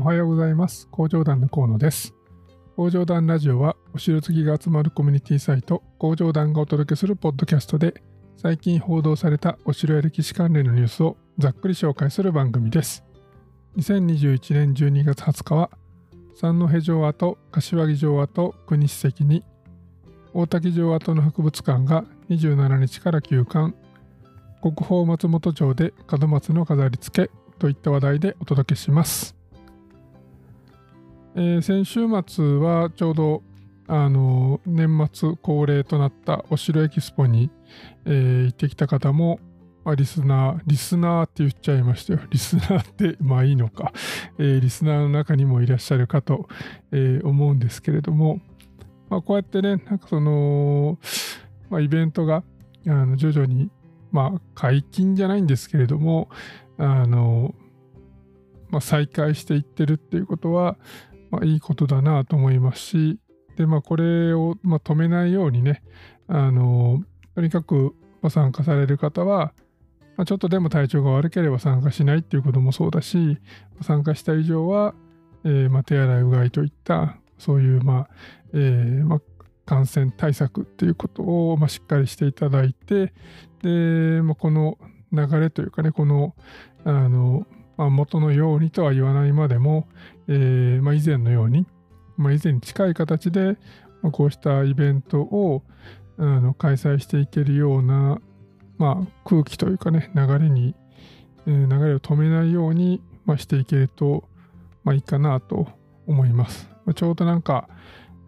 おはようございます。工場団の河野です。工場団ラジオは、お城好きが集まるコミュニティサイト、工場団がお届けするポッドキャストで、最近報道されたお城や歴史関連のニュースをざっくり紹介する番組です。2021年12月20日は、三戸城跡、柏木城跡、国史跡に、大滝城跡の博物館が27日から休館、国宝松本城で門松の飾り付けといった話題でお届けします。えー先週末はちょうどあの年末恒例となったお城エキスポに、えー行ってきた方も、まあ、リスナー、リスナーって言っちゃいましたよ。リスナーってまあいいのか、えーリスナーの中にもいらっしゃるかと、えー思うんですけれども、まあ、こうやってね、なんかその、まあ、イベントがあの徐々に、まあ、解禁じゃないんですけれども、あの、まあ、再開していってるっていうことは、まあ、いいことだなと思いますし、で、まあ、これを、ま、止めないようにね、あの、とにかく、参加される方は、ま、ちょっとでも体調が悪ければ参加しないっていうこともそうだし、参加した以上は、えーま、手洗いうがいといった、そういう、まあ、えーま、感染対策っていうことを、ま、しっかりしていただいて、で、まあ、この流れというかね、この、あの、まあ、元のようにとは言わないまでも、えーまあ、以前のように、まあ、以前に近い形で、ま、こうしたイベントをあの開催していけるような、まあ、空気というかね、流れに、えー流れを止めないように、ま、していけると、まあ、いいかなと思います。ま、ちょうどなんか、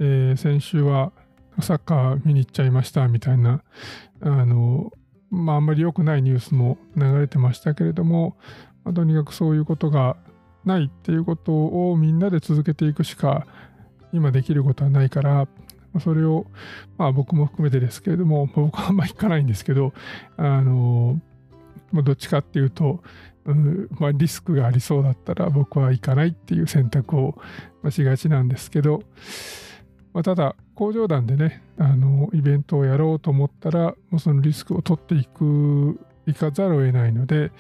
えー先週はサッカー見に行っちゃいましたみたいな、あの、まあ、あんまり良くないニュースも流れてましたけれども、まあとにかくそういうことがないっていうことをみんなで続けていくしか今できることはないから、それを、まあ、僕も含めてですけれども、僕はあんまり行かないんですけど、あの、どっちかっていうと、うまあ、リスクがありそうだったら僕は行かないっていう選択をしがちなんですけど、まあ、ただ工場団でねあのイベントをやろうと思ったらそのリスクを取っていくいかざるを得ないので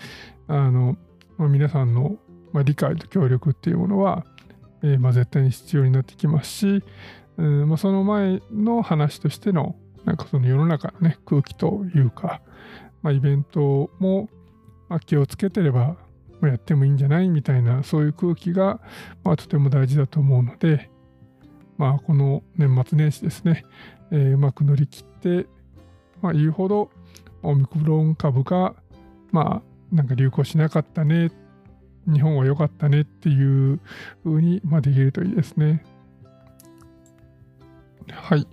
あの、まあ、皆さんの、まあ、理解と協力っていうものは、えーまあ、絶対に必要になってきますし、うんまあ、その前の話としてのなんかその世の中のね空気というか、まあ、イベントも、まあ、気をつけてればやってもいいんじゃないみたいなそういう空気が、まあ、とても大事だと思うので、まあ、この年末年始ですね、えーうまく乗り切って、まあ、言うほどオミクロン株が、まあ、なんか流行しなかったね、日本は良かったねっていう風に、まあ、できるといいですね。はい。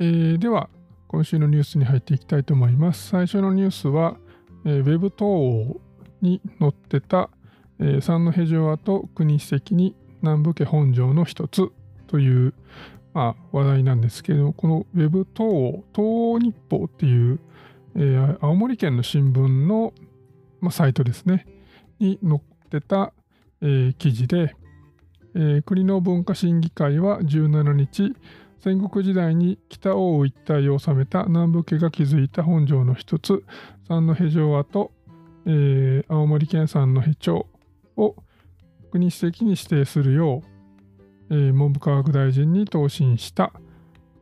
えーでは、今週のニュースに入っていきたいと思います。最初のニュースは、えーウェブ等に載ってた、えー三戸城跡国史跡に南部家本城の一つという、まあ、話題なんですけれども、このウェブ東東日報っていう、えー青森県の新聞の、まあ、サイトですね、に載ってた、えー記事で、えー国の文化審議会は17日、戦国時代に北大一帯を治めた南部家が築いた本城の一つ、三戸城跡、えー青森県三戸町を国史跡に指定するよう、えー文部科学大臣に答申した。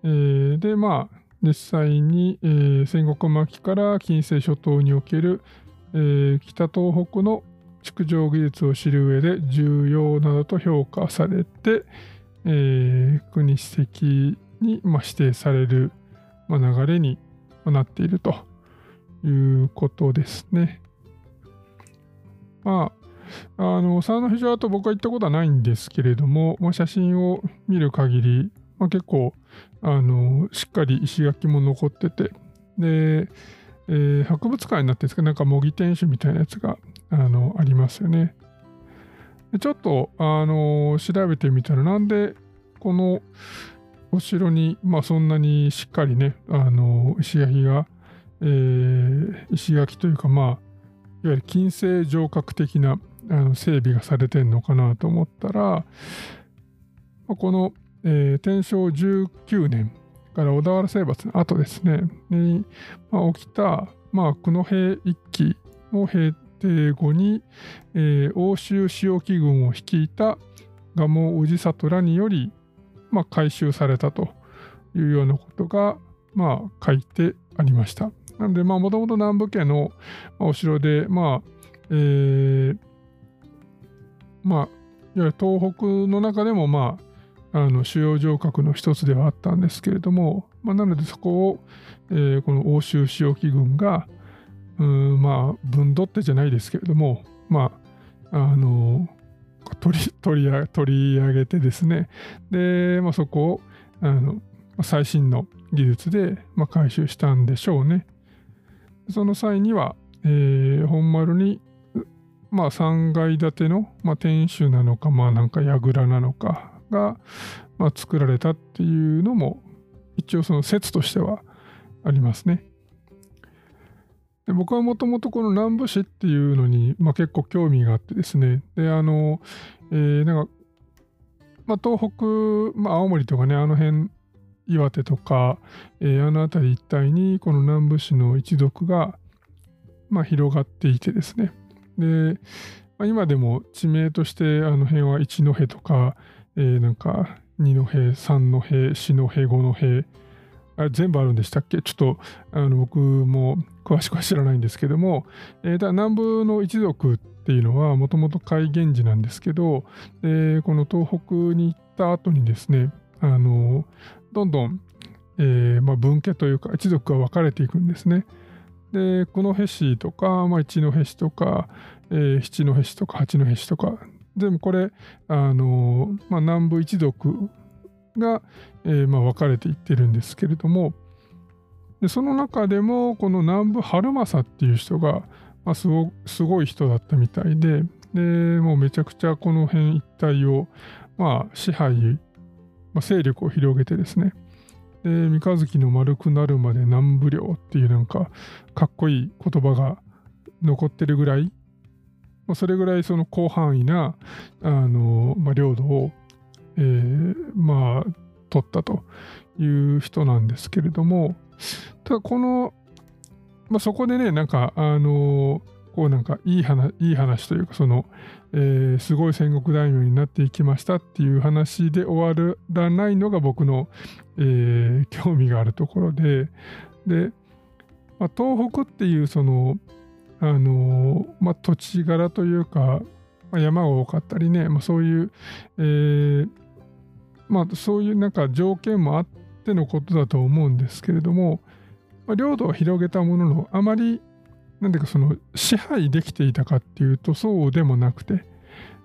えーで、まあ、実際に、えー戦国末期から近世諸島における、えー北東北の築城技術を知る上で重要などと評価されて、えー国史跡に、ま、指定される、ま、流れになっているということですね。まあ、あの、三戸城跡僕は行ったことはないんですけれども、まあ、写真を見る限り、まあ、結構、あの、しっかり石垣も残ってて、で、えー博物館になってるんですかなんか模擬天守みたいなやつがあのありますよね。でちょっと、あの調べてみたらなんでこのお城に、まあ、そんなにしっかりね、あの石垣が、えー石垣というかまあいわゆる近世城郭的なあの整備がされてんのかなと思ったら、まこの、えー天正19年から小田原征伐の後ですね、に、まあ、起きた、まあ、久野兵一揆の平定後に、えー欧州仕置軍を率いた、蒲生氏里らにより、まあ、改修されたというようなことが、まあ、書いてありました。なので、もともと南部家のお城で、まあ、えー、まあ、いわゆる東北の中でも、まあ、あの主要城郭の一つではあったんですけれども、まあ、なのでそこを、えー、この欧州仕置軍が、うんまあ、分取ってじゃないですけれども、まあ、あの取り取り取り上げてですね、で、まあ、そこをあの最新の技術で、まあ、回収したんでしょうね。その際には、えー、本丸に、まあ、3階建ての、まあ、天守なのか、まあ、なんか櫓なのかが、まあ、作られたっていうのも、一応その説としてはありますね。で僕はもともとこの南部市っていうのに、まあ、結構興味があってですね、で、あの、えー、なんか、まあ、東北、まあ、青森とかね、あの辺、岩手とか、えー、あの辺り一帯に、この南部市の一族が、まあ、広がっていてですね。で、まあ、今でも地名としてあの辺は一戸とか、えー、なんか二戸、三戸、四戸、五戸、あ全部あるんでしたっけ？ちょっとあの僕も詳しくは知らないんですけども、えー、だ南部の一族っていうのはもともと海源氏なんですけど、え、この東北に行った後にですねあのどんどん、えまあ、分家というか一族が分かれていくんですね。で九戸市とか、まあ、一戸市とか、えー、七戸市とか八戸市とか全部これあの、まあ、南部一族が、えー、まあ、分かれていってるんですけれどもでその中でもこの南部春政っていう人が、まあ、すごすごい人だったみたいででもうめちゃくちゃこの辺一帯を、まあ、支配、まあ、勢力を広げてですねで三日月の丸くなるまで南部領っていうなんかかっこいい言葉が残ってるぐらい、まあ、それぐらいその広範囲なあの、まあ、領土をえー、まあ取ったという人なんですけれどもただこの、まあ、そこでねなんかあのこうなんかいい話いい話というかその、えー、すごい戦国大名になっていきましたっていう話で終わらないのが僕の、えー、興味があるところでで、まあ、東北っていうそのあのまあ、土地柄というか、まあ、山が多かったりね、まあ、そういう、えー、まあそういうなんか条件もあってのことだと思うんですけれども、まあ、領土を広げたもののあまりなんていうかその支配できていたかっていうとそうでもなくて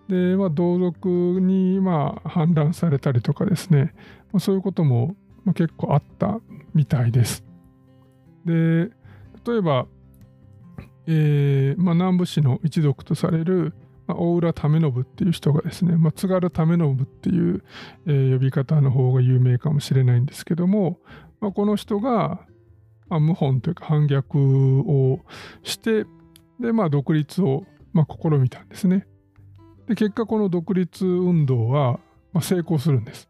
で、まあ、同族にまあ反乱されたりとかですね、まあ、そういうことも結構あったみたいです。で例えば、えーまあ、南部市の一族とされるまあ、大浦為信っていう人がですね、まあ、津軽為信っていう、えー、呼び方の方が有名かもしれないんですけども、まあ、この人が、まあ、謀反というか反逆をしてで、まあ、独立を、まあ、試みたんですね。で結果この独立運動は、まあ、成功するんです。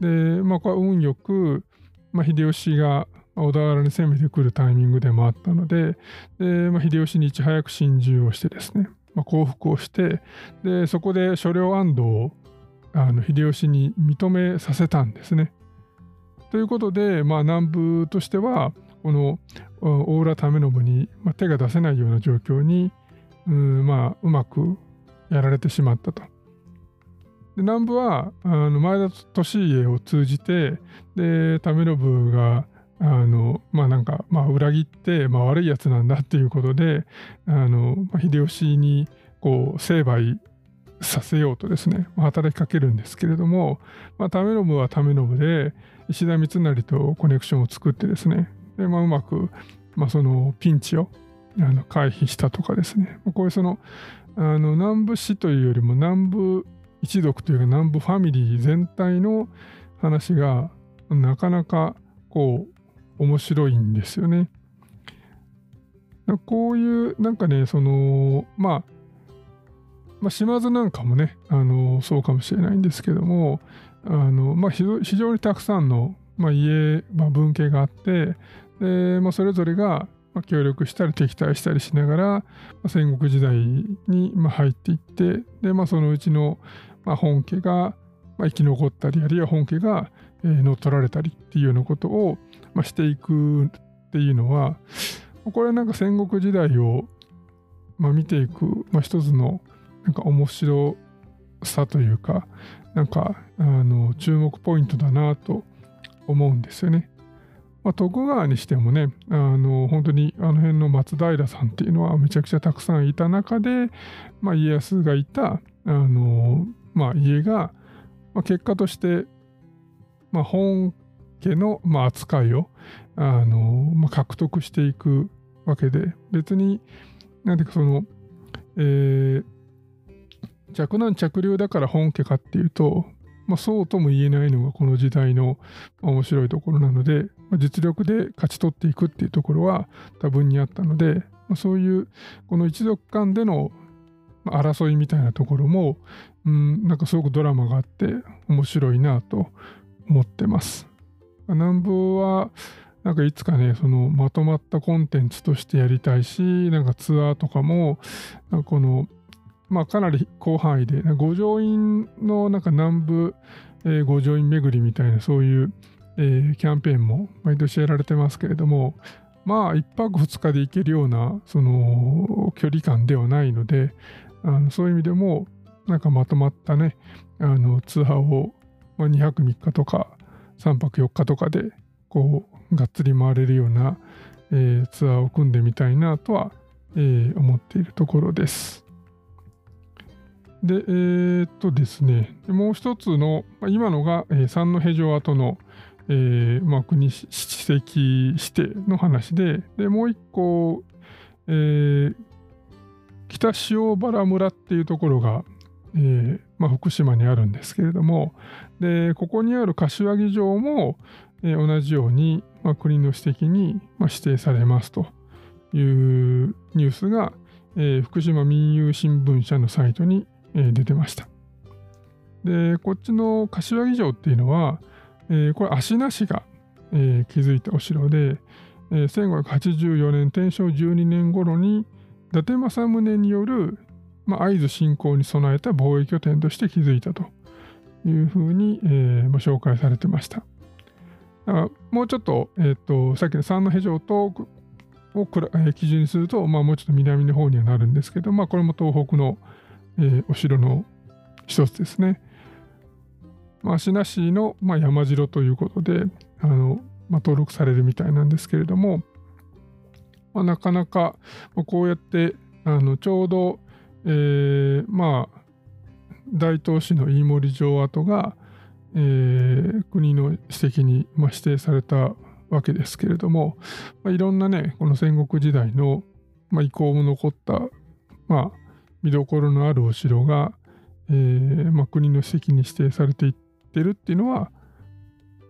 で、まあ、これ運よく、まあ、秀吉が小田原に攻めてくるタイミングでもあったのでで、まあ、秀吉にいち早く心中をしてですねまあ、降伏をしてでそこで所領安堵をあの秀吉に認めさせたんですね。ということで、まあ、南部としてはこの大浦為信に、手が出せないような状況にう、まあ、うまくやられてしまったと。で南部はあの前田利家を通じてで為信があのまあなんか、まあ、裏切って、まあ、悪いやつなんだっていうことであの、まあ、秀吉にこう成敗させようとですね、働きかけるんですけれども、まあ、為信は為信で石田三成とコネクションを作ってですねで、まあ、うまく、まあ、そのピンチをあの回避したとかですねこういうそのあの南部市というよりも南部一族というか南部ファミリー全体の話がなかなかこう面白いんですよね。こういうなんかねそのまあまあ、島津なんかもね、あのそうかもしれないんですけども、あのまあ、非常にたくさんの、まあ、家、まあ、文系があって、でまあ、それぞれが協力したり敵対したりしながら、まあ、戦国時代に、入っていって、でまあ、そのうちの、ま、本家が、生き残ったりあるいは本家が、乗っ取られたりっていうようなことを、まあ、していくっていうのはこれなんか戦国時代を、まあ、見ていく、まあ、一つのなんか面白さというかなんかあの注目ポイントだなと思うんですよね。まあ、徳川にしてもねあの本当にあの辺の松平さんっていうのはめちゃくちゃたくさんいた中で、まあ、家康がいたあの、まあ、家が、まあ、結果として、まあ、本家の、まあ、扱いをあの、まあ、獲得していくわけで別に何ていうかその、えー、若男着流だから本家かっていうと、まあ、そうとも言えないのがこの時代の面白いところなので、まあ、実力で勝ち取っていくっていうところは多分にあったので、まあ、そういうこの一族間での争いみたいなところも、うん、なんかすごくドラマがあって面白いなと思ってます。南部はなんかいつかね、そのまとまったコンテンツとしてやりたいし、なんかツアーとかも、なんかこのまあ、かなり広範囲で、五条院のなんか南部、えー、五条院巡りみたいなそういう、えー、キャンペーンも毎年やられてますけれども、まあ、1泊2日で行けるようなその距離感ではないので、あのそういう意味でも、なんかまとまったね、あのツアーを、まあ、2泊3日とか3泊4日とかで、こう、がっつり回れるような、えー、ツアーを組んでみたいなとは、えー、思っているところです。で、えー、っとですね、もう一つの、今のが、え、三戸城跡の、えーまあ、国史跡指定の話で、でもう一個、えー、北塩原村っていうところが、えーまあ、福島にあるんですけれども、でここにある柏木城も、えー、同じように、まあ、国の史跡に、まあ、指定されますというニュースが、えー、福島民友新聞社のサイトにえー、出てました。で、こっちの柏木城っていうのは、えー、これ足なしが、えー、築いたお城で、えー、1584年天正12年頃に伊達政宗による、まあ、会津侵攻に備えた防衛拠点として築いたというふうに、えーまあ、紹介されてました。だからもうちょっと,、えーと、さっきの三戸城とを、基準にすると、まあ、もうちょっと南の方にはなるんですけど、まあ、これも東北の、えー、お城の一つですね。まあ、芦名市の、まあ、山城ということで、あのまあ、登録されるみたいなんですけれども、まあ、なかなか、まあ、こうやってあのちょうど、えー、まあ大東市の飯森城跡が、えー、国の史跡に、指定されたわけですけれども、まあ、いろんなねこの戦国時代の、まあ、遺構も残った、まあ、見どころのあるお城が、えーまあ、国の史跡に指定されていってるっていうのは、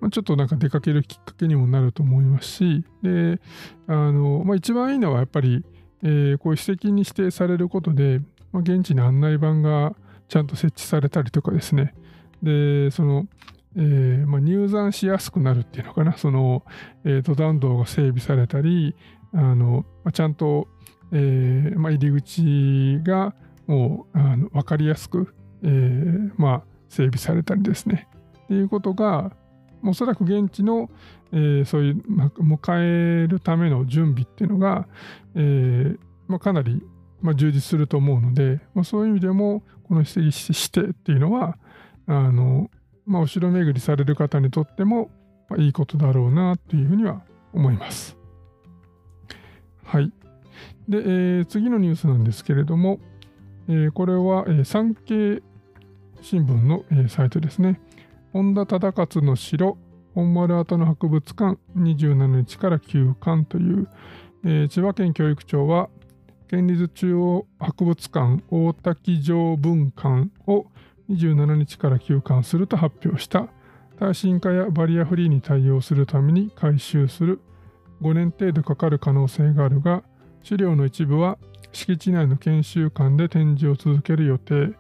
まあ、ちょっとなんか出かけるきっかけにもなると思いますしであの、まあ、一番いいのはやっぱり、えー、こういう史跡に指定されることで、まあ、現地に案内板がちゃんと設置されたりとかですねでそのえーまあ、入山しやすくなるっていうのかな、その、えー、登山道が整備されたり、あのまあ、ちゃんと、えーま、入り口がもうあの分かりやすく、えま、整備されたりですね。っていうことがおそらく現地の、えー、そういう、まあ、迎えるための準備っていうのが、えーまあ、かなり、まあ、充実すると思うので、まあ、そういう意味でもこの指摘してっていうのはあの、まあ、お城巡りされる方にとっても、いいことだろうなというふうには思います。はい。で、えー、次のニュースなんですけれども、えー、これは、えー、産経新聞の、えー、サイトですね。本田忠勝の城、本丸跡の博物館27日から休館という、えー、千葉県教育庁は県立中央博物館大滝城文館を27日から休館すると発表した。耐震化やバリアフリーに対応するために改修する。5年程度かかる可能性があるが資料の一部は敷地内の研修館で展示を続ける予定。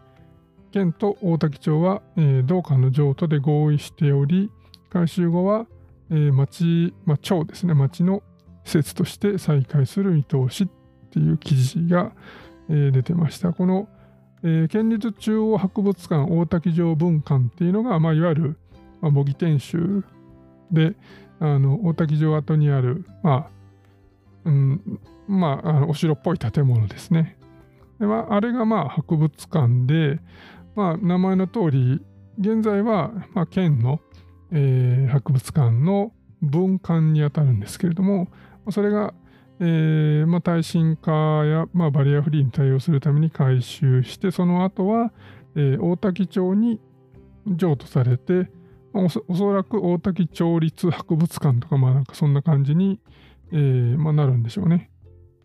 県と大滝町は、えー、同館の譲渡で合意しており、改修後は、えー、町、まあ、町ですね、町の施設として再開する見通し。っていう記事が、出てました。この、県立中央博物館大滝城文館っていうのが、まあ、いわゆる、まあ、模擬天守であの大滝城跡にある、まあうんまあ、あのお城っぽい建物ですね。でまあ、あれがまあ博物館で、まあ、名前の通り現在はまあ県の、えー、博物館の文館にあたるんですけれどもそれが、えーまあ、耐震化や、まあ、バリアフリーに対応するために改修してその後は、えー、大滝町に譲渡されておそおそらく大滝町立博物館とかまあなんかそんな感じに、えーまあ、なるんでしょうね。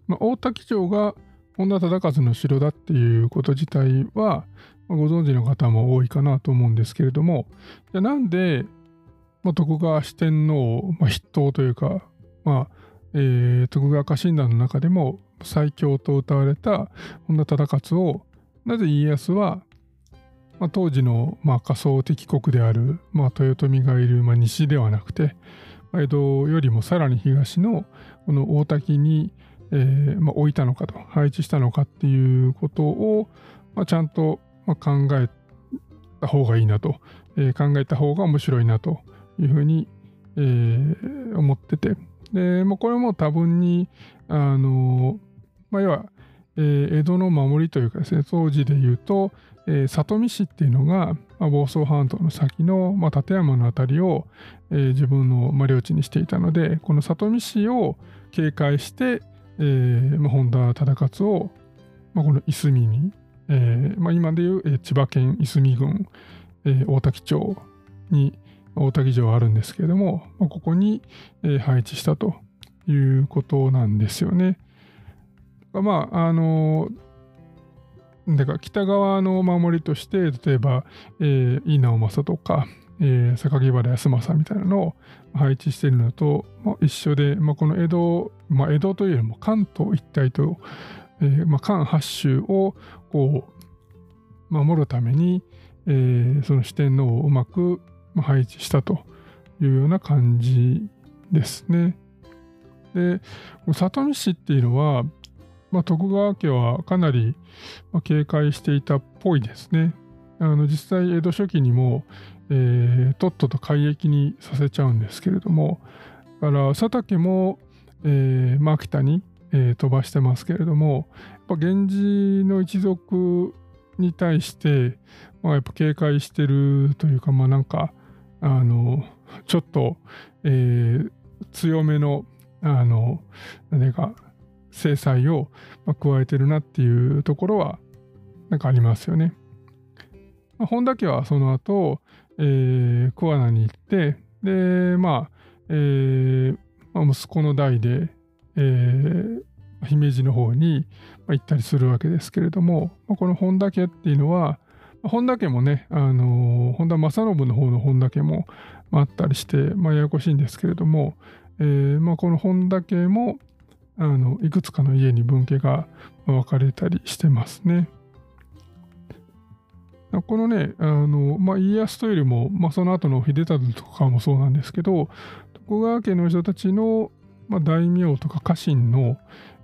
まあ、大滝町が本田忠勝の城だっていうこと自体は、まあ、ご存知の方も多いかなと思うんですけれどもじゃなんで、まあ、徳川四天王、まあ、筆頭というか、まあえー、徳川家臣団の中でも最強と謳われた本田忠勝をなぜ家康は、まあ、当時の、まあ、仮想敵国である、まあ、豊臣がいる、まあ、西ではなくて江戸よりもさらに東のこの大滝に、えーまあ、置いたのかと配置したのかっていうことを、まあ、ちゃんと、まあ、考えた方がいいなと、えー、考えた方が面白いなというふうに、えー、思ってて。で、まあ、これも多分にあの、まあ、要は、えー、江戸の守りというかですね当時で言うと、えー、里見市っていうのが、まあ、房総半島の先の、まあ、立山の辺りを、えー、自分の、まあ、領地にしていたのでこの里見市を警戒して、えーまあ、本田忠勝を、まあ、このいすみに、えーまあ、今でいう、えー、千葉県いすみ郡、えー、大滝町に大滝城あるんですけれども、まあ、ここに、配置したということなんですよね。まああのだから北側の守りとして例えば、えー、井直政とか、えー、榊原康政みたいなのを配置しているのと、まあ、一緒で、まあ、この江戸、まあ、江戸というよりも関東一帯と、えーまあ、関八州をこう守るために、えー、その四天王をうまく配置したというような感じですね。で、里見市っていうのは、まあ、徳川家はかなり警戒していたっぽいですね。あの実際江戸初期にも、えー、とっとと改易にさせちゃうんですけれどもだから佐竹も、えーまあ、秋田に、えー、飛ばしてますけれどもやっぱ源氏の一族に対して、まあ、やっぱ警戒してるというかまあなんかあのちょっと、えー、強めのあの何か制裁を加えてるなっていうところはなんかありますよね。まあ、本田家はその後、えー、桑名に行ってでまあ、えーまあ、息子の代で、えー、姫路の方に行ったりするわけですけれども、この本田家っていうのは本田家もね、あの、本田正信の方の本田家もあったりして、まあ、ややこしいんですけれども、えーまあ、この本田家もあのいくつかの家に分家が分かれたりしてますね。このね、あのまあ、家康というよりも、まあ、その後の秀忠とかもそうなんですけど、徳川家の人たちの、まあ、大名とか家臣の、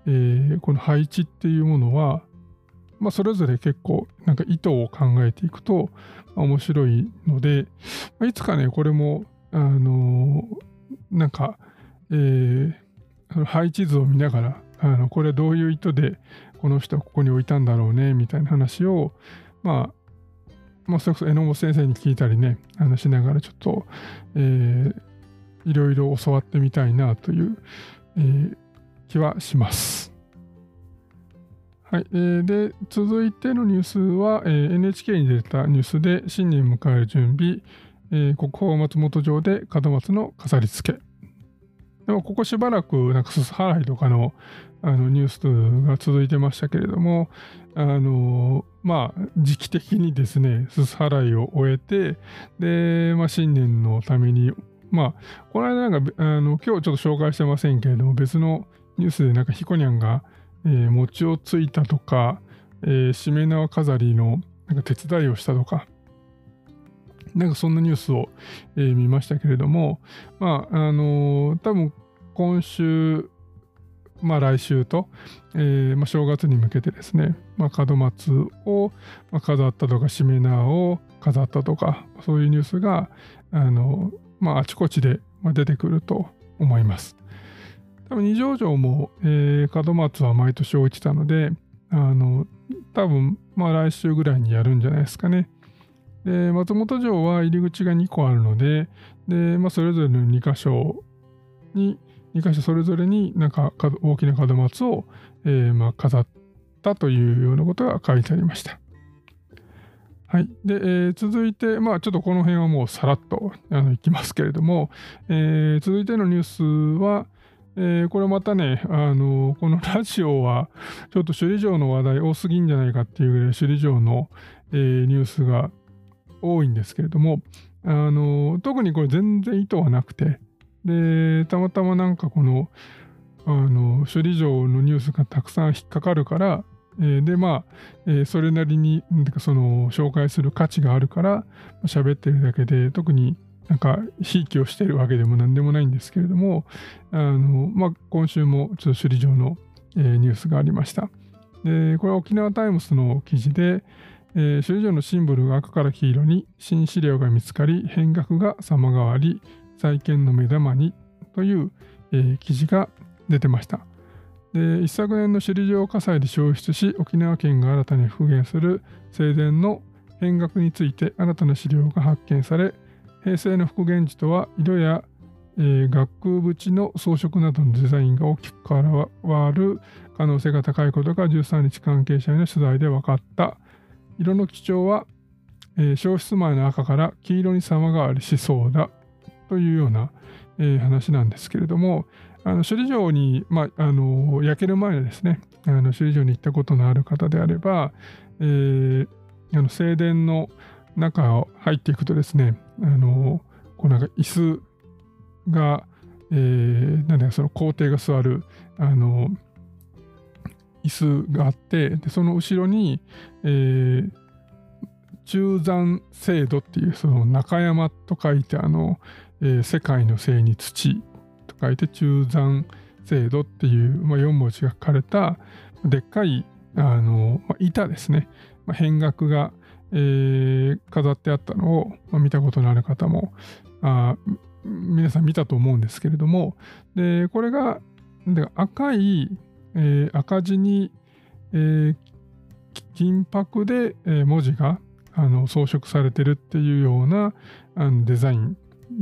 えー、この配置っていうものは、まあ、それぞれ結構なんか意図を考えていくと、面白いので、まあ、いつかね、これも、あのー、なんか、えー、配置図を見ながら、あのこれどういう意図でこの人はここに置いたんだろうねみたいな話を、まあ、まあ、それこそ榎本先生に聞いたりね、あのしながらちょっと、えー、いろいろ教わってみたいなという、えー、気はします。はい、えー、で続いてのニュースは、えー、NHK に出たニュースで新年迎える準備、えー、国宝松本城で門松の飾り付け。でもここしばらくなんかすす払いとかのあのニュースが続いてましたけれども、あのまあ時期的にですね、すす払いを終えて、で、まあ、新年のために、まあ、この間なんか、あの今日ちょっと紹介してませんけれども、別のニュースでなんかひこにゃんが、えー、餅をついたとか、えー、しめ縄飾りのなんか手伝いをしたとか、なんかそんなニュースを、えー、見ましたけれども、まあ、あのー、多分今週まあ、来週と、えーまあ、正月に向けてですね、まあ、門松を飾ったとか、しめ縄を飾ったとか、そういうニュースが、あの、まあ、あちこちで出てくると思います。多分二条城も、えー、門松は毎年置いてたので、あの、多分、まあ来週ぐらいにやるんじゃないですかね。で、松本城は入り口が2個あるので、で、まあそれぞれの2箇所に、2箇所それぞれになんか大きな門松を、えー、まあ飾ったというようなことが書いてありました。はい。で、えー、続いて、まあちょっとこの辺はもうさらっとあのいきますけれども、えー、続いてのニュースは、えー、これまたね、あのこのラジオはちょっと首里城の話題多すぎんじゃないかっていうぐらい首里城の、えー、ニュースが多いんですけれども、あの特にこれ全然意図はなくて、で、たまたまなんかこの、あの首里城のニュースがたくさん引っかかるから、えー、でまあ、えー、それなりにその紹介する価値があるから喋ってるだけで特になんか、ひいきをしてるわけでも何でもないんですけれども、あの、まあ、今週もちょっと首里城の、えー、ニュースがありました。で、これは沖縄タイムスの記事で、えー、首里城のシンボルが赤から黄色に新資料が見つかり、変額が様変わり、再建の目玉にという、えー、記事が出てました。で一昨年の首里城火災で焼失し沖縄県が新たに復元する正殿の変額について新たな資料が発見され平成の復元時とは色や、えー、額縁の装飾などのデザインが大きく変わる可能性が高いことが13日関係者への取材で分かった。色の基調は、えー、消失前の赤から黄色に様変わりしそうだ。というような、えー、話なんですけれどもあの首里城に、まあ、あの焼ける前のですねあの首里城に行ったことのある方であれば、えー、あの正殿の中を入っていくとですね、あの、こうなんか椅子が、えー、なんだその皇帝が座る、あの、椅子があって、でその後ろに、えー、中山制度っていう、その中山と書いて、あの、えー、世界のせいに土と書いて中山制度っていう、まあ、4文字が書かれたでっかいあの、まあ、板ですね、まあ、変額がえー、飾ってあったのを、まあ、見たことのある方もあ皆さん見たと思うんですけれどもでこれがで赤い、えー、赤字に、えー、金箔で、え、文字があの装飾されてるっていうようなあのデザイン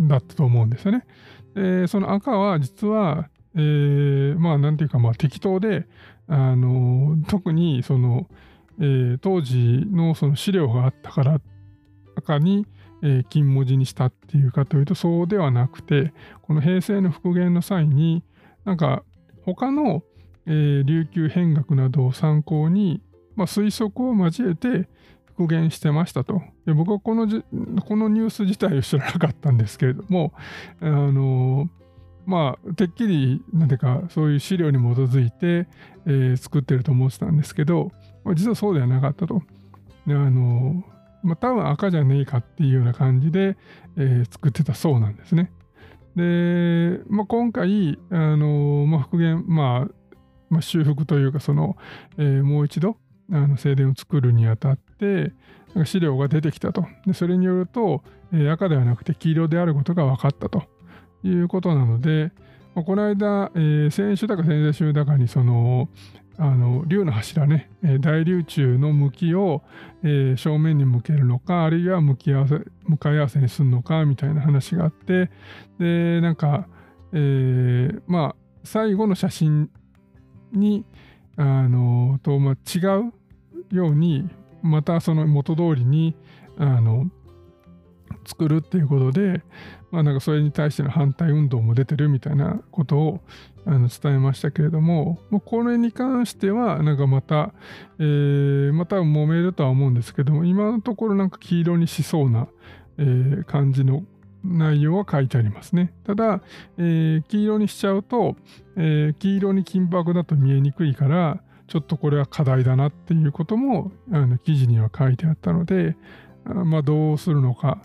だったと思うんですよね。でその赤は実は、えー、まあなんていうかまあ適当であの特にそのえー、当時のその資料があったから赤に、えー、金文字にしたっていうかというとそうではなくてこの平成の復元の際になんか他の、えー、琉球変額などを参考に、まあ、推測を交えて復元してましたと。僕はこのじこのニュース自体を知らなかったんですけれども、あの、まあ、てっきり、なんていうか、そういう資料に基づいて、えー、作ってると思ってたんですけど、まあ、実はそうではなかったと。であのまあ、多分赤じゃねえかっていうような感じで、えー、作ってたそうなんですね。で、まあ、今回、あのまあ、復元、まあ、まあ、修復というか、その、えー、もう一度、あの静電を作るにあたって、なんか資料が出てきたと。でそれによると、えー、赤ではなくて黄色であることが分かったということなので、まあ、この間、えー、先週だか先々週だかにその、あの竜の柱ね、大竜柱の向きを、えー、正面に向けるのかあるいは向き合わせ向かい合わせにするのかみたいな話があって。でなんか、えー、まあ最後の写真にあのと、まあ、違うようにまたその元通りにあの作るっていうことで、まあ、なんかそれに対しての反対運動も出てるみたいなことをあの伝えましたけれども、もうこれに関しては、なんかまた、えー、また揉めるとは思うんですけども、今のところなんか黄色にしそうな、えー、感じの内容は書いてありますね。ただ、えー、黄色にしちゃうと、えー、黄色に金箔だと見えにくいから、ちょっとこれは課題だなっていうこともあの記事には書いてあったので、まあ、どうするのか。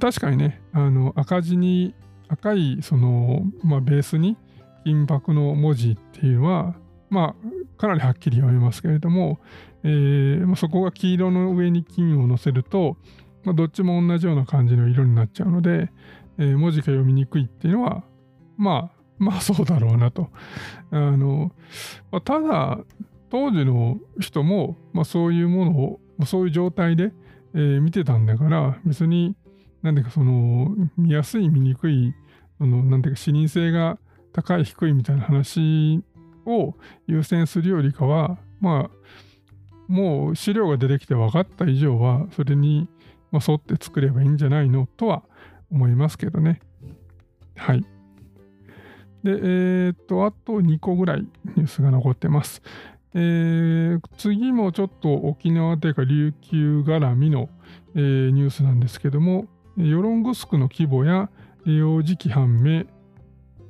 確かにね、あの赤字に赤いその、まあ、ベースに金箔の文字っていうのは、まあ、かなりはっきり読めますけれども、えーまあ、そこが黄色の上に金を乗せると、まあ、どっちも同じような感じの色になっちゃうので、えー、文字が読みにくいっていうのは、まあ、まあそうだろうなと。あの、まあ、ただ、当時の人も、まあ、そういうものを、そういう状態で、えー、見てたんだから、別に、なんでかその、見やすい、見にくい、その、なんていうか、視認性が高い、低いみたいな話を優先するよりかは、まあ、もう資料が出てきて分かった以上は、それに、沿って作ればいいんじゃないのとは思いますけどね。はい。で、えー、っと、あと2個ぐらいニュースが残ってます。えー、次もちょっと沖縄というか琉球絡みの、えー、ニュースなんですけども、ヨロングスクの規模や利用時期判明、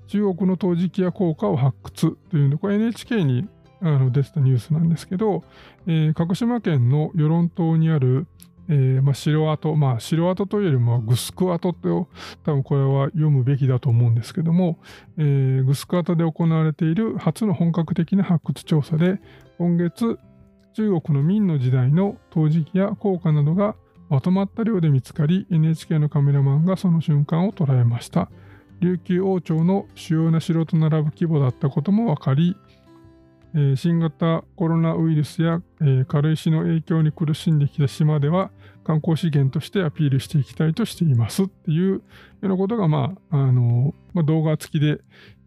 中国の陶磁器や効果を発掘というのこれ NHK にあの出てたニュースなんですけど、えー、鹿児島県の与論島にある、えーまあ、城跡、まあ、城跡というよりもグスク跡と多分これは読むべきだと思うんですけども、えー、グスク跡で行われている初の本格的な発掘調査で今月中国の明の時代の陶磁器や効果などがまとまった量で見つかり NHK のカメラマンがその瞬間を捉えました琉球王朝の主要な城と並ぶ規模だったことも分かりえー、新型コロナウイルスや、えー、軽石の影響に苦しんできた島では観光資源としてアピールしていきたいとしていますっていうようなことが、まああのまあ、動画付きで、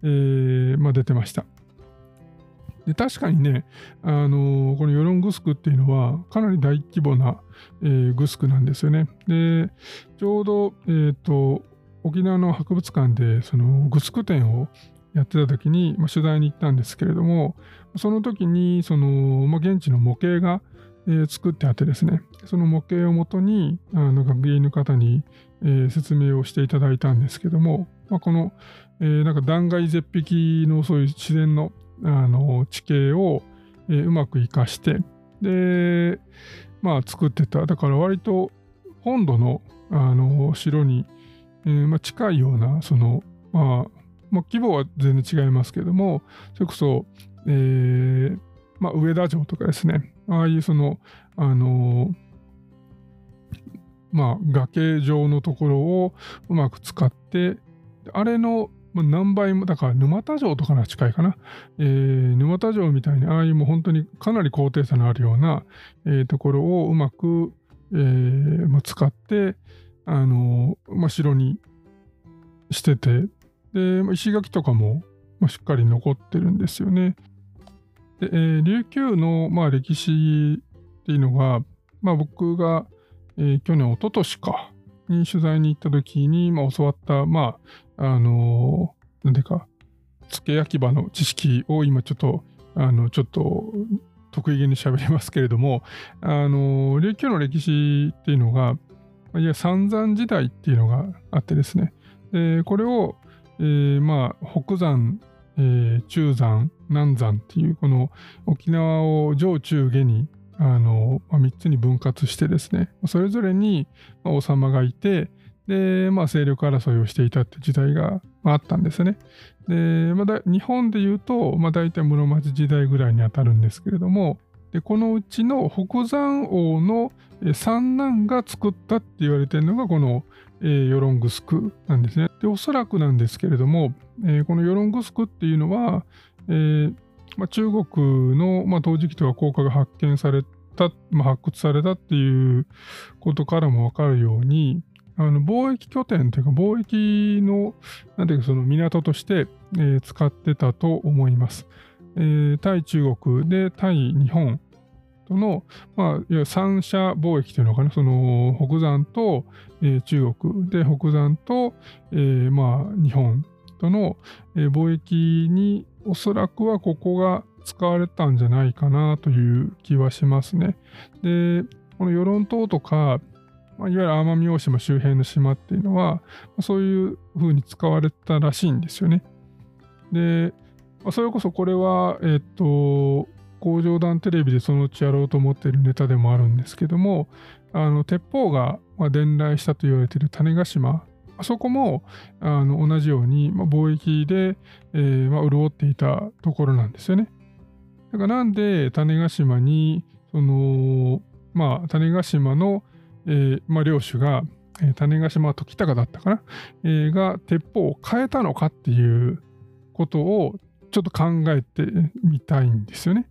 えーまあ、出てました。で確かにね、あのこのヨロングスクっていうのはかなり大規模な、えー、グスクなんですよね。で、ちょうど、えーと沖縄の博物館でそのグスク展をやってた時に、まあ、取材に行ったんですけれども、その時に、その、まあ、現地の模型が、えー、作ってあってですね、その模型をもとに、あの学芸員の方に、えー、説明をしていただいたんですけども、まあ、この、えー、なんか断崖絶壁のそういう自然のあの地形を、え、うまく活かして、で、まあ作ってた。だから割と本土のあの城に、えーまあ、近いような、その、まあ、まあ、規模は全然違いますけども、それこそ、えー、まあ、上田城とかですね、ああいうその、あの、まあ、崖状のところをうまく使って、あれの何倍も、だから沼田城とかが近いかな。えー、沼田城みたいに、ああいうもう本当にかなり高低差のあるような、えー、ところをうまく、えーまあ、使って、あのー、まあ、城にしてて、で、石垣とかもしっかり残ってるんですよね。で、えー、琉球の、まあ、歴史っていうのが、まあ、僕が、えー、去年、一昨年か、に取材に行った時に、まあ、教わった、まあ、あのー、なんでか、付け焼き場の知識を今ちょっと、あの、ちょっと得意げに喋りますけれども、あの、琉球の歴史っていうのが、いや、三山時代っていうのがあってですね、でこれを、えー、まあ、北山、えー、中山、南山っていう、この沖縄を上中下に、あの、まあ、3つに分割してですね、それぞれに王様がいて、で、まあ、勢力争いをしていたって時代があったんですね。で、まあ、日本で言うと、まあ、大体室町時代ぐらいにあたるんですけれども、でこのうちの北山王の三男が作ったって言われてるのがこの、えー、ヨロングスクなんですね。で、おそらくなんですけれども、えー、このヨロングスクっていうのは、えーまあ、中国の、まあ、陶磁器とか効果が発見された、まあ、発掘されたっていうことからもわかるように、あの貿易拠点というか貿易の、なんていうかその港として、えー、使ってたと思います。えー、対中国で対日本との、まあ、いわゆる三者貿易というのかな、その北山と、えー、中国で北山と、えー、まあ日本との、えー、貿易におそらくはここが使われたんじゃないかなという気はしますね。で、この与論島とか、まあ、いわゆる奄美大島周辺の島っていうのは、そういうふうに使われたらしいんですよね。で、それこそこれは、えっ、と、工場団テレビでそのうちやろうと思っているネタでもあるんですけども、あの鉄砲が伝来したと言われている種子島、あそこもあの同じように、まあ、貿易で、えーまあ、潤っていたところなんですよね。だからなんで種子島にそのまあ種子島の、えーまあ、領主が、えー、種子島時高だったかな、えー、が鉄砲を変えたのかっていうことをちょっと考えてみたいんですよね。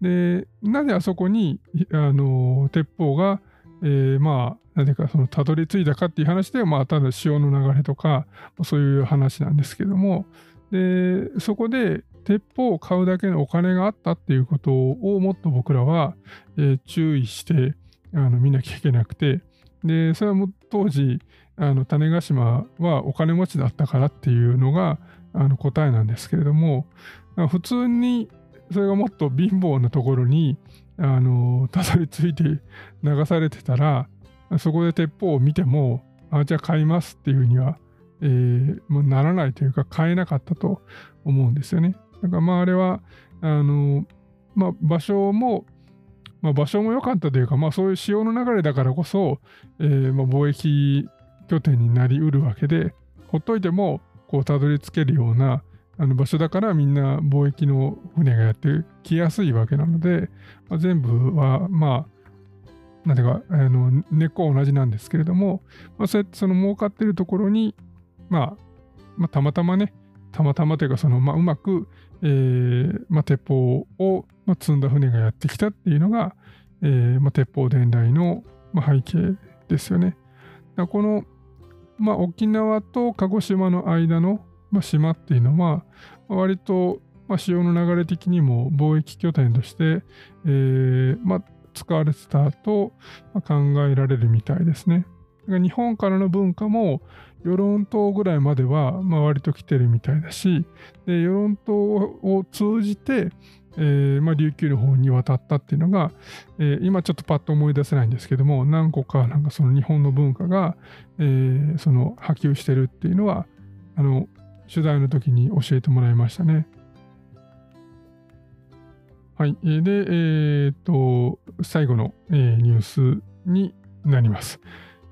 でなぜあそこにあの鉄砲が、えー、まあなぜかそのたどり着いたかっていう話ではまあただ潮の流れとかそういう話なんですけどもでそこで鉄砲を買うだけのお金があったっていうことをもっと僕らは、えー、注意してあの見なきゃいけなくてでそれはも当時あの種子島はお金持ちだったからっていうのがあの答えなんですけれども普通にそれがもっと貧乏なところにあのたどり着いて流されてたらそこで鉄砲を見てもあじゃあ買いますっていうふうには、えー、もうならないというか買えなかったと思うんですよね。だからまああれはあの、まあ、場所もまあ、場所も良かったというか、まあ、そういう潮の流れだからこそ、えーまあ、貿易拠点になりうるわけで、ほっといてもこうたどり着けるようなあの場所だからみんな貿易の船がやってきやすいわけなので、まあ、全部はまあなんていうかあの根っこは同じなんですけれども、まあ、そうやってその儲かってるところに、まあ、まあたまたまねたまたまというかその、まあ、うまく、えーまあ、鉄砲を、まあ、積んだ船がやってきたっていうのが、えーまあ、鉄砲伝来の、背景ですよね。このまあ、沖縄と鹿児島の間の、まあ、島っていうのは、割と、まあ、潮の流れ的にも貿易拠点として、えーまあ、使われてたと、考えられるみたいですね。日本からの文化も与論島ぐらいまでは、まあ、割と来てるみたいだしで与論島を通じて、えーまあ、琉球の方に渡ったっていうのが、えー、今ちょっとパッと思い出せないんですけども何個かなんかその日本の文化が、えー、その波及してるっていうのはあの取材の時に教えてもらいましたね。はい。で、えー、っと、最後の、えー、ニュースになります。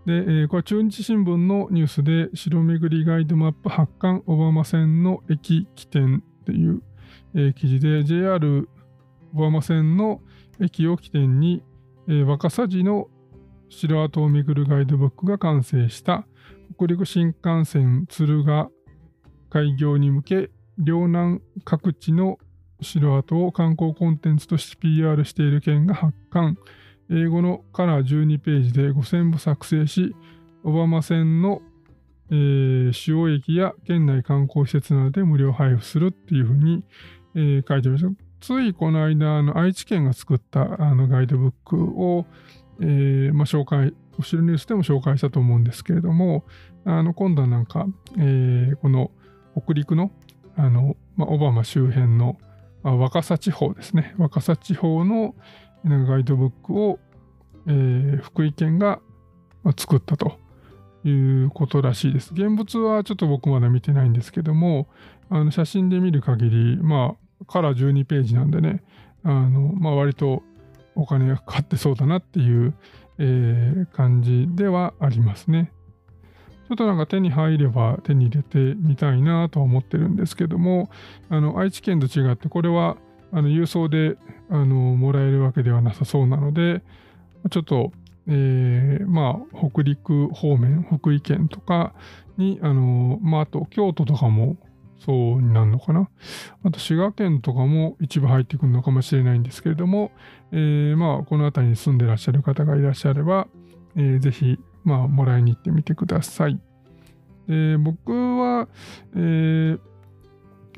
で、えー、これは中日新聞のニュースで、城巡りガイドマップ発刊小浜線の駅起点っていう、え、記事で JR 小浜線の駅を起点に、え、若狭寺の城跡を巡るガイドブックが完成した。北陸新幹線敦賀開業に向け両南各地の城跡を観光コンテンツとして PR している県が発刊。英語のカラー12ページで5000部作成し小浜線のえー、主要駅や県内観光施設などで無料配布するっていうふうに、えー、書いてあります。ついこの間、あの愛知県が作ったあのガイドブックを、えーまあ、紹介、後ろニュースでも紹介したと思うんですけれども、あの今度はなんか、えー、この北陸のあの、まあ、オバマ周辺の、まあ、若狭地方ですね、若狭地方のガイドブックを、えー、福井県が作ったと。いうことらしいです。現物はちょっと僕まだ見てないんですけども、あの写真で見る限り、まあ、カラー12ページなんでね、あのまあ、割とお金がかかってそうだなっていう、えー、感じではありますね。ちょっとなんか手に入れば手に入れてみたいなとは思ってるんですけども、あの愛知県と違って、これはあの郵送であのもらえるわけではなさそうなので、ちょっとえー、まあ、北陸方面、福井県とかに、あのまあ、あと京都とかもそうになるのかな？あと滋賀県とかも一部入ってくるのかもしれないんですけれども、えー、まあ、この辺りに住んでらっしゃる方がいらっしゃれば、えー、ぜひ、まあ、もらいに行ってみてください。で僕は、えー、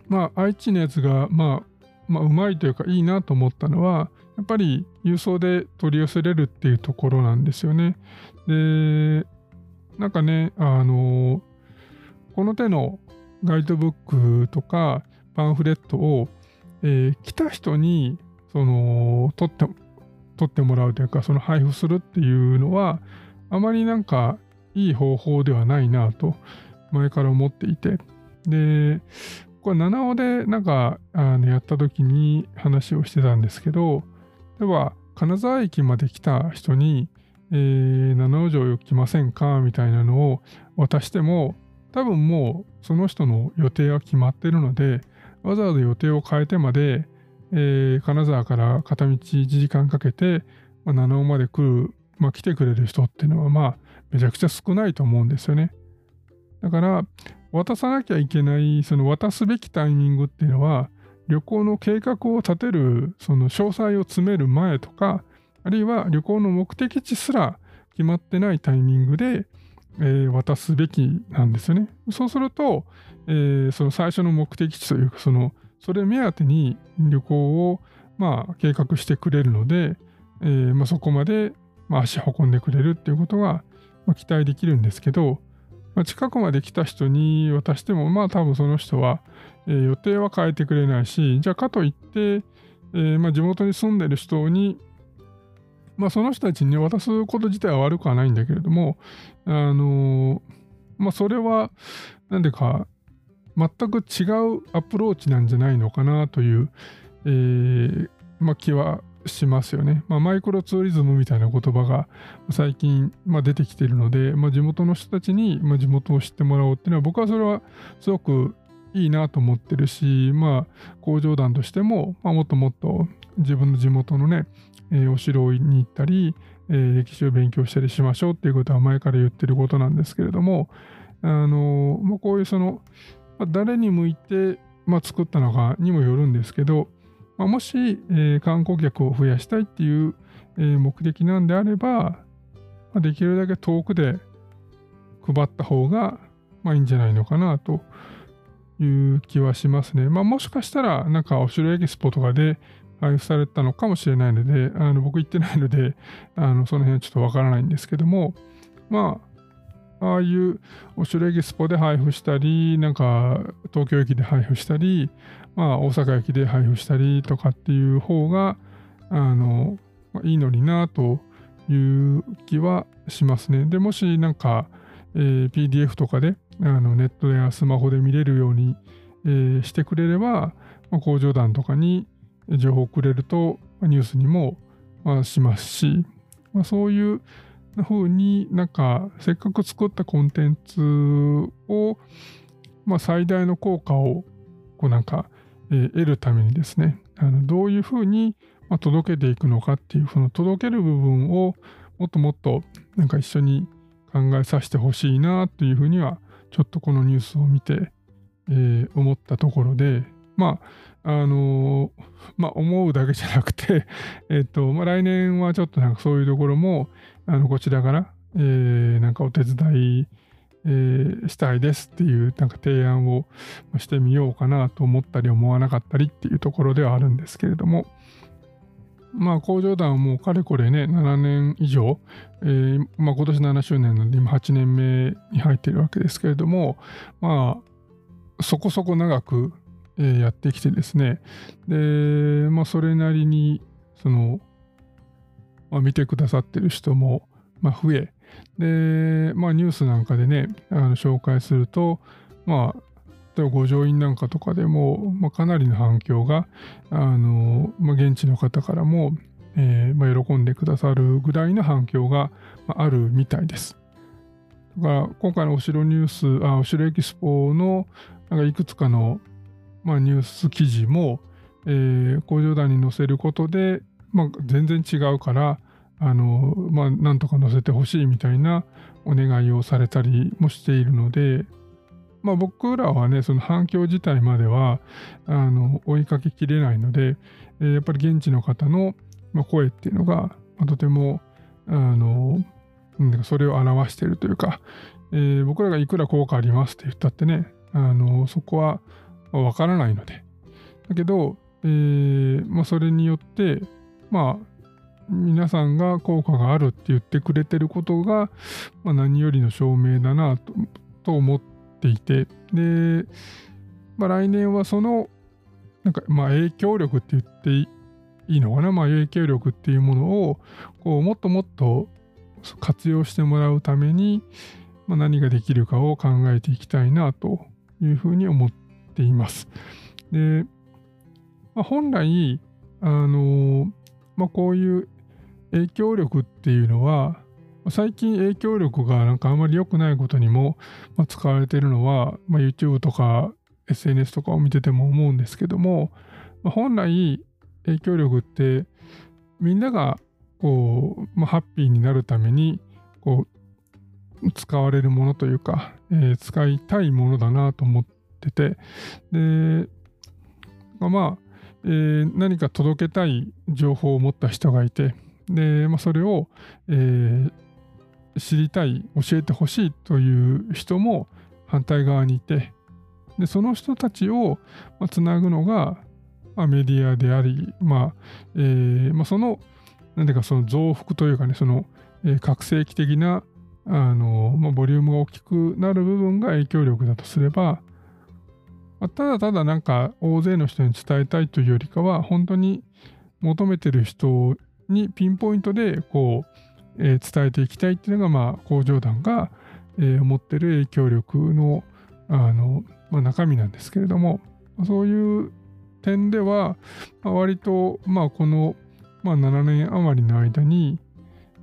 まあ、愛知のやつが、まあ、まあ、うまいというかいいなと思ったのは、やっぱり郵送で取り寄せれるっていうところなんですよね。で、なんかね、あの、この手のガイドブックとかパンフレットを、えー、来た人にその取って取ってもらうというかその配布するっていうのはあまりなんかいい方法ではないなと前から思っていて。でこれ七尾でなんかあのやった時に話をしてたんですけど例えば金沢駅まで来た人に、えー、七尾城来ませんか？みたいなのを渡しても、多分もうその人の予定は決まってるので、わざわざ予定を変えてまで、えー、金沢から片道1時間かけて、まあ、七尾まで来る、まあ、来てくれる人っていうのは、まあ、めちゃくちゃ少ないと思うんですよね。だから、渡さなきゃいけない、その渡すべきタイミングっていうのは、旅行の計画を立てる、その詳細を詰める前とか、あるいは旅行の目的地すら決まってないタイミングで、えー、渡すべきなんですよね。そうすると、えー、その最初の目的地というか、その、それ目当てに旅行を、まあ、計画してくれるので、えー、まあ、そこまで、まあ、足運んでくれるっていうことが、まあ、期待できるんですけど、まあ、近くまで来た人に渡しても、まあ多分その人は、えー、予定は変えてくれないし、じゃあかといって、えー、まあ、地元に住んでる人に、まあ、その人たちに渡すこと自体は悪くはないんだけれども、あの、まあ、それは、なんでか、全く違うアプローチなんじゃないのかなという、えー、まあ、気はしますよね。まあ、マイクロツーリズムみたいな言葉が最近、まあ、出てきているので、まあ、地元の人たちに、まあ、地元を知ってもらおうっていうのは僕はそれはすごくいいなと思ってるし、まあ、工場団としても、まあ、もっともっと自分の地元のね、え、お城に行ったり、え、歴史を勉強したりしましょうっていうことは前から言ってることなんですけれども、あのまあ、こういうその、まあ、誰に向いて、まあ、作ったのかにもよるんですけど、まあ、もし、え、観光客を増やしたいっていう、え、目的なんであれば、ま、できるだけ遠くで配った方が、まあ、いいんじゃないのかなという気はしますね。まあ、もしかしたら、なんかお城エキスポとかで配布されたのかもしれないので、あの僕行ってないので、あのその辺はちょっとわからないんですけども、まあ、ああいうお城エキスポで配布したり、なんか東京駅で配布したり、まあ、大阪駅で配布したりとかっていう方が、あの、ま、いいのになという気はしますね。で、もしなんか、えー、PDF とかであのネットやスマホで見れるように、えー、してくれれば、まあ、工場団とかに情報をくれると、ニュースにも、しますし、まあ、そういう風になんかせっかく作ったコンテンツを、まあ、最大の効果をこうなんか、得るためにですね、あのどういうふうに、届けていくのかっていう、その届ける部分をもっともっとなんか一緒に考えさせてほしいなというふうには、ちょっとこのニュースを見て、えー、思ったところで、まあ、あの、まあ、思うだけじゃなくて、えっと、まあ、来年はちょっとなんかそういうところも、あの、こちらから、えー、なんかお手伝いえー、したいですっていうなんか提案をしてみようかなと思ったり思わなかったりっていうところではあるんですけれども、まあ工場団はもうかれこれね、7年以上、えー、まあ今年7周年なので今8年目に入っているわけですけれども、まあそこそこ長く、やってきてですね、で、まあそれなりに、その、まあ、見てくださってる人も、増え、で、まあ、ニュースなんかでね、あの紹介すると、まあ、例えば五条院なんかとかでも、まあ、かなりの反響が、あの、まあ、現地の方からも、えーまあ、喜んでくださるぐらいの反響があるみたいです。だから今回のお城ニュース、あお城エキスポのなんかいくつかの、まあ、ニュース記事も、えー、工場団に載せることで、まあ、全然違うから、あの、まあ、なんとか載せてほしいみたいなお願いをされたりもしているので、まあ、僕らはね、その反響自体まではあの追いかけきれないので、えー、やっぱり現地の方の、声っていうのが、まあ、とてもあのそれを表しているというか、えー、僕らがいくら効果ありますって言ったってね、あのそこはわからないので。だけど、えーまあ、それによって、まあ、皆さんが効果があるって言ってくれてることが、まあ、何よりの証明だなとと思っていてで、まあ、来年はそのなんかまあ影響力って言っていいのかな、まあ、影響力っていうものをこうもっともっと活用してもらうために、まあ、何ができるかを考えていきたいなというふうに思ってています。で、まあ、本来あのまあ、こういう影響力っていうのは、最近影響力がなんかあまり良くないことにも、使われているのは、まあ、YouTube とか SNS とかを見てても思うんですけども、ま、本来影響力ってみんながこう、まあ、ハッピーになるためにこう使われるものというか、えー、使いたいものだなと思ってて。で、まあ、えー、何か届けたい情報を持った人がいて。で、まあ、それを、えー、知りたい教えてほしいという人も反対側にいて。でその人たちをつなぐのが、まあ、メディアであり、まあえーまあ、その何ていうかその増幅というかねその、えー、覚醒器的なあの、まあ、ボリュームが大きくなる部分が影響力だとすれば、まあ、ただただなんか大勢の人に伝えたいというよりかは本当に求めてる人にピンポイントでこう、えー、伝えていきたいっていうのがまあ工場団が、えー、持ってる影響力のあの、まあ、中身なんですけれどもそういう点では、まあ、割とまあこの、まあ、7年余りの間に、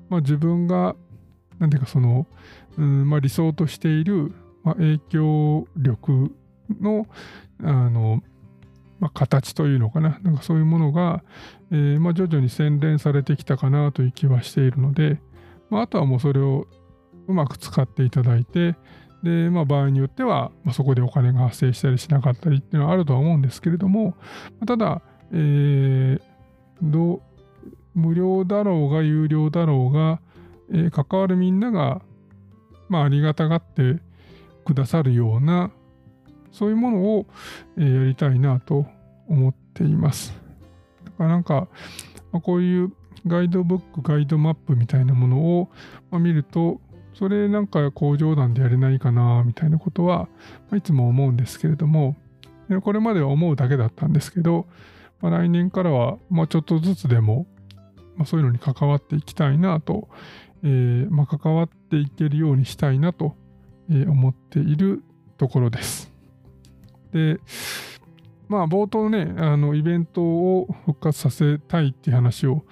まあ、自分が何ていうかその、うんまあ、理想としている、まあ、影響力のあの、まあ、形というのかな。なんかそういうものが、えーまあ、徐々に洗練されてきたかなという気はしているので、まあ、あとはもうそれをうまく使っていただいてで、まあ、場合によっては、ま、そこでお金が発生したりしなかったりっていうのはあるとは思うんですけれども、ただ、えー、ど無料だろうが有料だろうが、えー、関わるみんなが、まあ、ありがたがってくださるようなそういうものを、え、やりたいなと思っています。だからなんか、まあ、こういうガイドブック、ガイドマップみたいなものを、ま、見ると、それなんか工場団でやれないかなみたいなことは、ま、いつも思うんですけれども、これまでは思うだけだったんですけど、まあ、来年からはもうちょっとずつでも、まあ、そういうのに関わっていきたいなと、えーま、関わっていけるようにしたいなと、え、思っているところです。で、まあ冒頭ね、あのイベントを復活させたいっていう話を、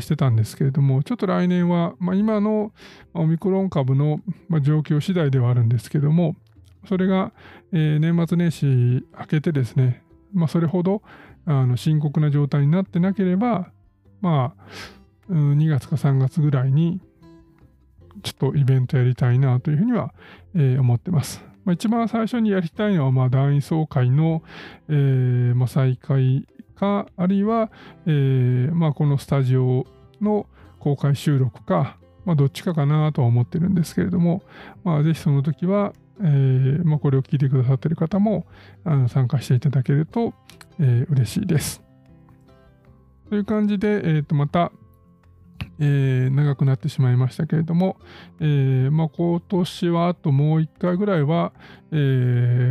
してたんですけれども、ちょっと来年は、まあ、今のオミクロン株の、状況次第ではあるんですけども、それが、え、年末年始明けてですね、まあ、それほどあの深刻な状態になってなければ、まあ、2月か3月ぐらいに、ちょっとイベントやりたいなというふうには、え、思ってます。まあ、一番最初にやりたいのは、まあ、団員総会の、えーまあ、再開か、あるいは、えーまあ、このスタジオの公開収録か、まあ、どっちかかなとは思ってるんですけれども、まあ、ぜひその時は、えーまあ、これを聞いてくださってる方もあの参加していただけると、えー、嬉しいです。という感じで、えー、とまた、えー、長くなってしまいましたけれども、えーまあ、今年はあともう1回ぐらいは、え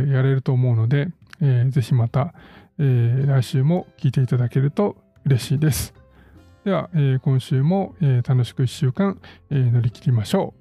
ー、やれると思うので、えー、ぜひまた、え、来週も聞いていただけると嬉しいです。では、え、今週も、え、楽しく1週間、え、乗り切りましょう。